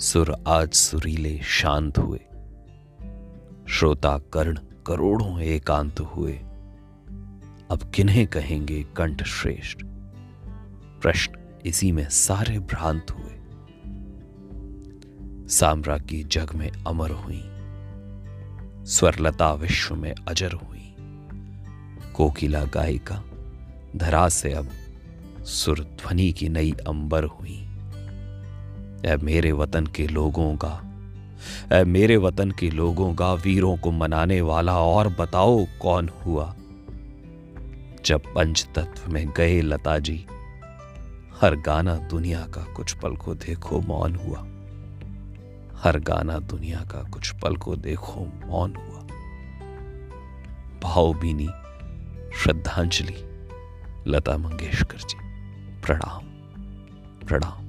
सुर आज सुरीले शांत हुए। श्रोता कर्ण करोड़ों एकांत हुए। अब किन्हें कहेंगे कंठ श्रेष्ठ? प्रश्न इसी में सारे भ्रांत हुए। साम्रा की जग में अमर हुई। स्वरलता विश्व में अजर हुई। कोकिला गायिका, धरा से अब सुर ध्वनि की नई अंबर हुई। ऐ मेरे वतन के लोगों का, ऐ मेरे वतन के लोगों का वीरों को मनाने वाला और बताओ कौन हुआ? जब पंच तत्व में गए लता जी, हर गाना दुनिया का कुछ पल को देखो मौन हुआ। हर गाना दुनिया का कुछ पल को देखो मौन हुआ। भावबीनी श्रद्धांजलि, लता मंगेशकर जी, प्रणाम प्रणाम।